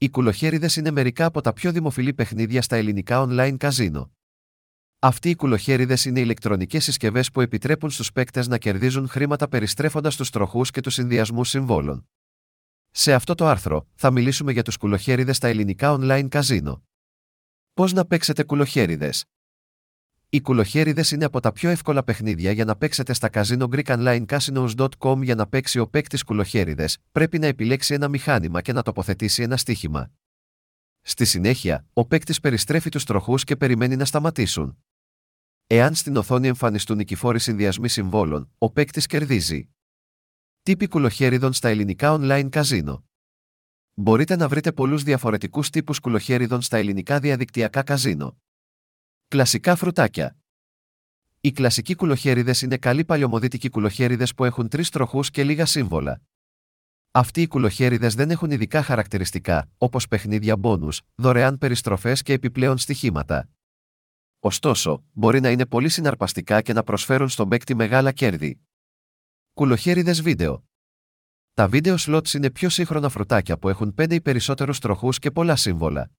Οι κουλοχέριδες είναι μερικά από τα πιο δημοφιλή παιχνίδια στα ελληνικά online καζίνο. Αυτοί οι κουλοχέριδες είναι ηλεκτρονικές συσκευές που επιτρέπουν στους παίκτες να κερδίζουν χρήματα περιστρέφοντας τους τροχούς και τους συνδυασμούς συμβόλων. Σε αυτό το άρθρο, θα μιλήσουμε για τους κουλοχέριδες στα ελληνικά online καζίνο. Πώς να παίξετε κουλοχέριδες; Οι κουλοχέριδες είναι από τα πιο εύκολα παιχνίδια για να παίξετε στα καζίνο GreekOnlineCasinos.com για να παίξει ο παίκτης κουλοχέριδες, πρέπει να επιλέξει ένα μηχάνημα και να τοποθετήσει ένα στοίχημα. Στη συνέχεια, ο παίκτης περιστρέφει τους τροχούς και περιμένει να σταματήσουν. Εάν στην οθόνη εμφανιστούν νικηφόροι συνδυασμοί συμβόλων, ο παίκτης κερδίζει. Τύποι κουλοχέριδων στα ελληνικά online καζίνο. Μπορείτε να βρείτε πολλούς διαφορετικούς τύπους κουλοχέριδων στα ελληνικά διαδικτυακά καζίνο. Κλασικά φρουτάκια. Οι κλασικοί κουλοχέριδες είναι καλοί παλιωμοδίτικοι κουλοχέριδες που έχουν τρεις τροχούς και λίγα σύμβολα. Αυτοί οι κουλοχέριδες δεν έχουν ειδικά χαρακτηριστικά, όπως παιχνίδια μπόνους, δωρεάν περιστροφές και επιπλέον στοιχήματα. Ωστόσο, μπορεί να είναι πολύ συναρπαστικά και να προσφέρουν στον παίκτη μεγάλα κέρδη. Κουλοχέριδες βίντεο. Τα βίντεο slots είναι πιο σύγχρονα φρουτάκια που έχουν 5 ή περισσότερους τροχούς και πολλά σύμβολα.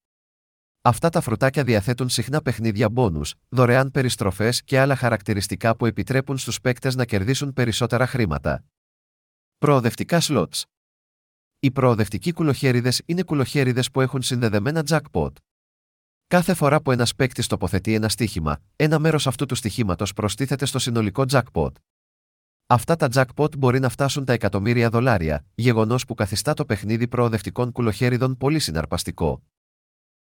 Αυτά τα φρουτάκια διαθέτουν συχνά παιχνίδια μπόνου, δωρεάν περιστροφές και άλλα χαρακτηριστικά που επιτρέπουν στους παίκτες να κερδίσουν περισσότερα χρήματα. Προοδευτικά slots. Οι προοδευτικοί κουλοχέριδες είναι κουλοχέριδες που έχουν συνδεδεμένα jackpot. Κάθε φορά που ένας παίκτης τοποθετεί ένα στοίχημα, ένα μέρος αυτού του στοιχήματος προστίθεται στο συνολικό jackpot. Αυτά τα jackpot μπορεί να φτάσουν τα εκατομμύρια δολάρια, γεγονός που καθιστά το παιχνίδι προοδευτικών κουλοχέριδων πολύ συναρπαστικό.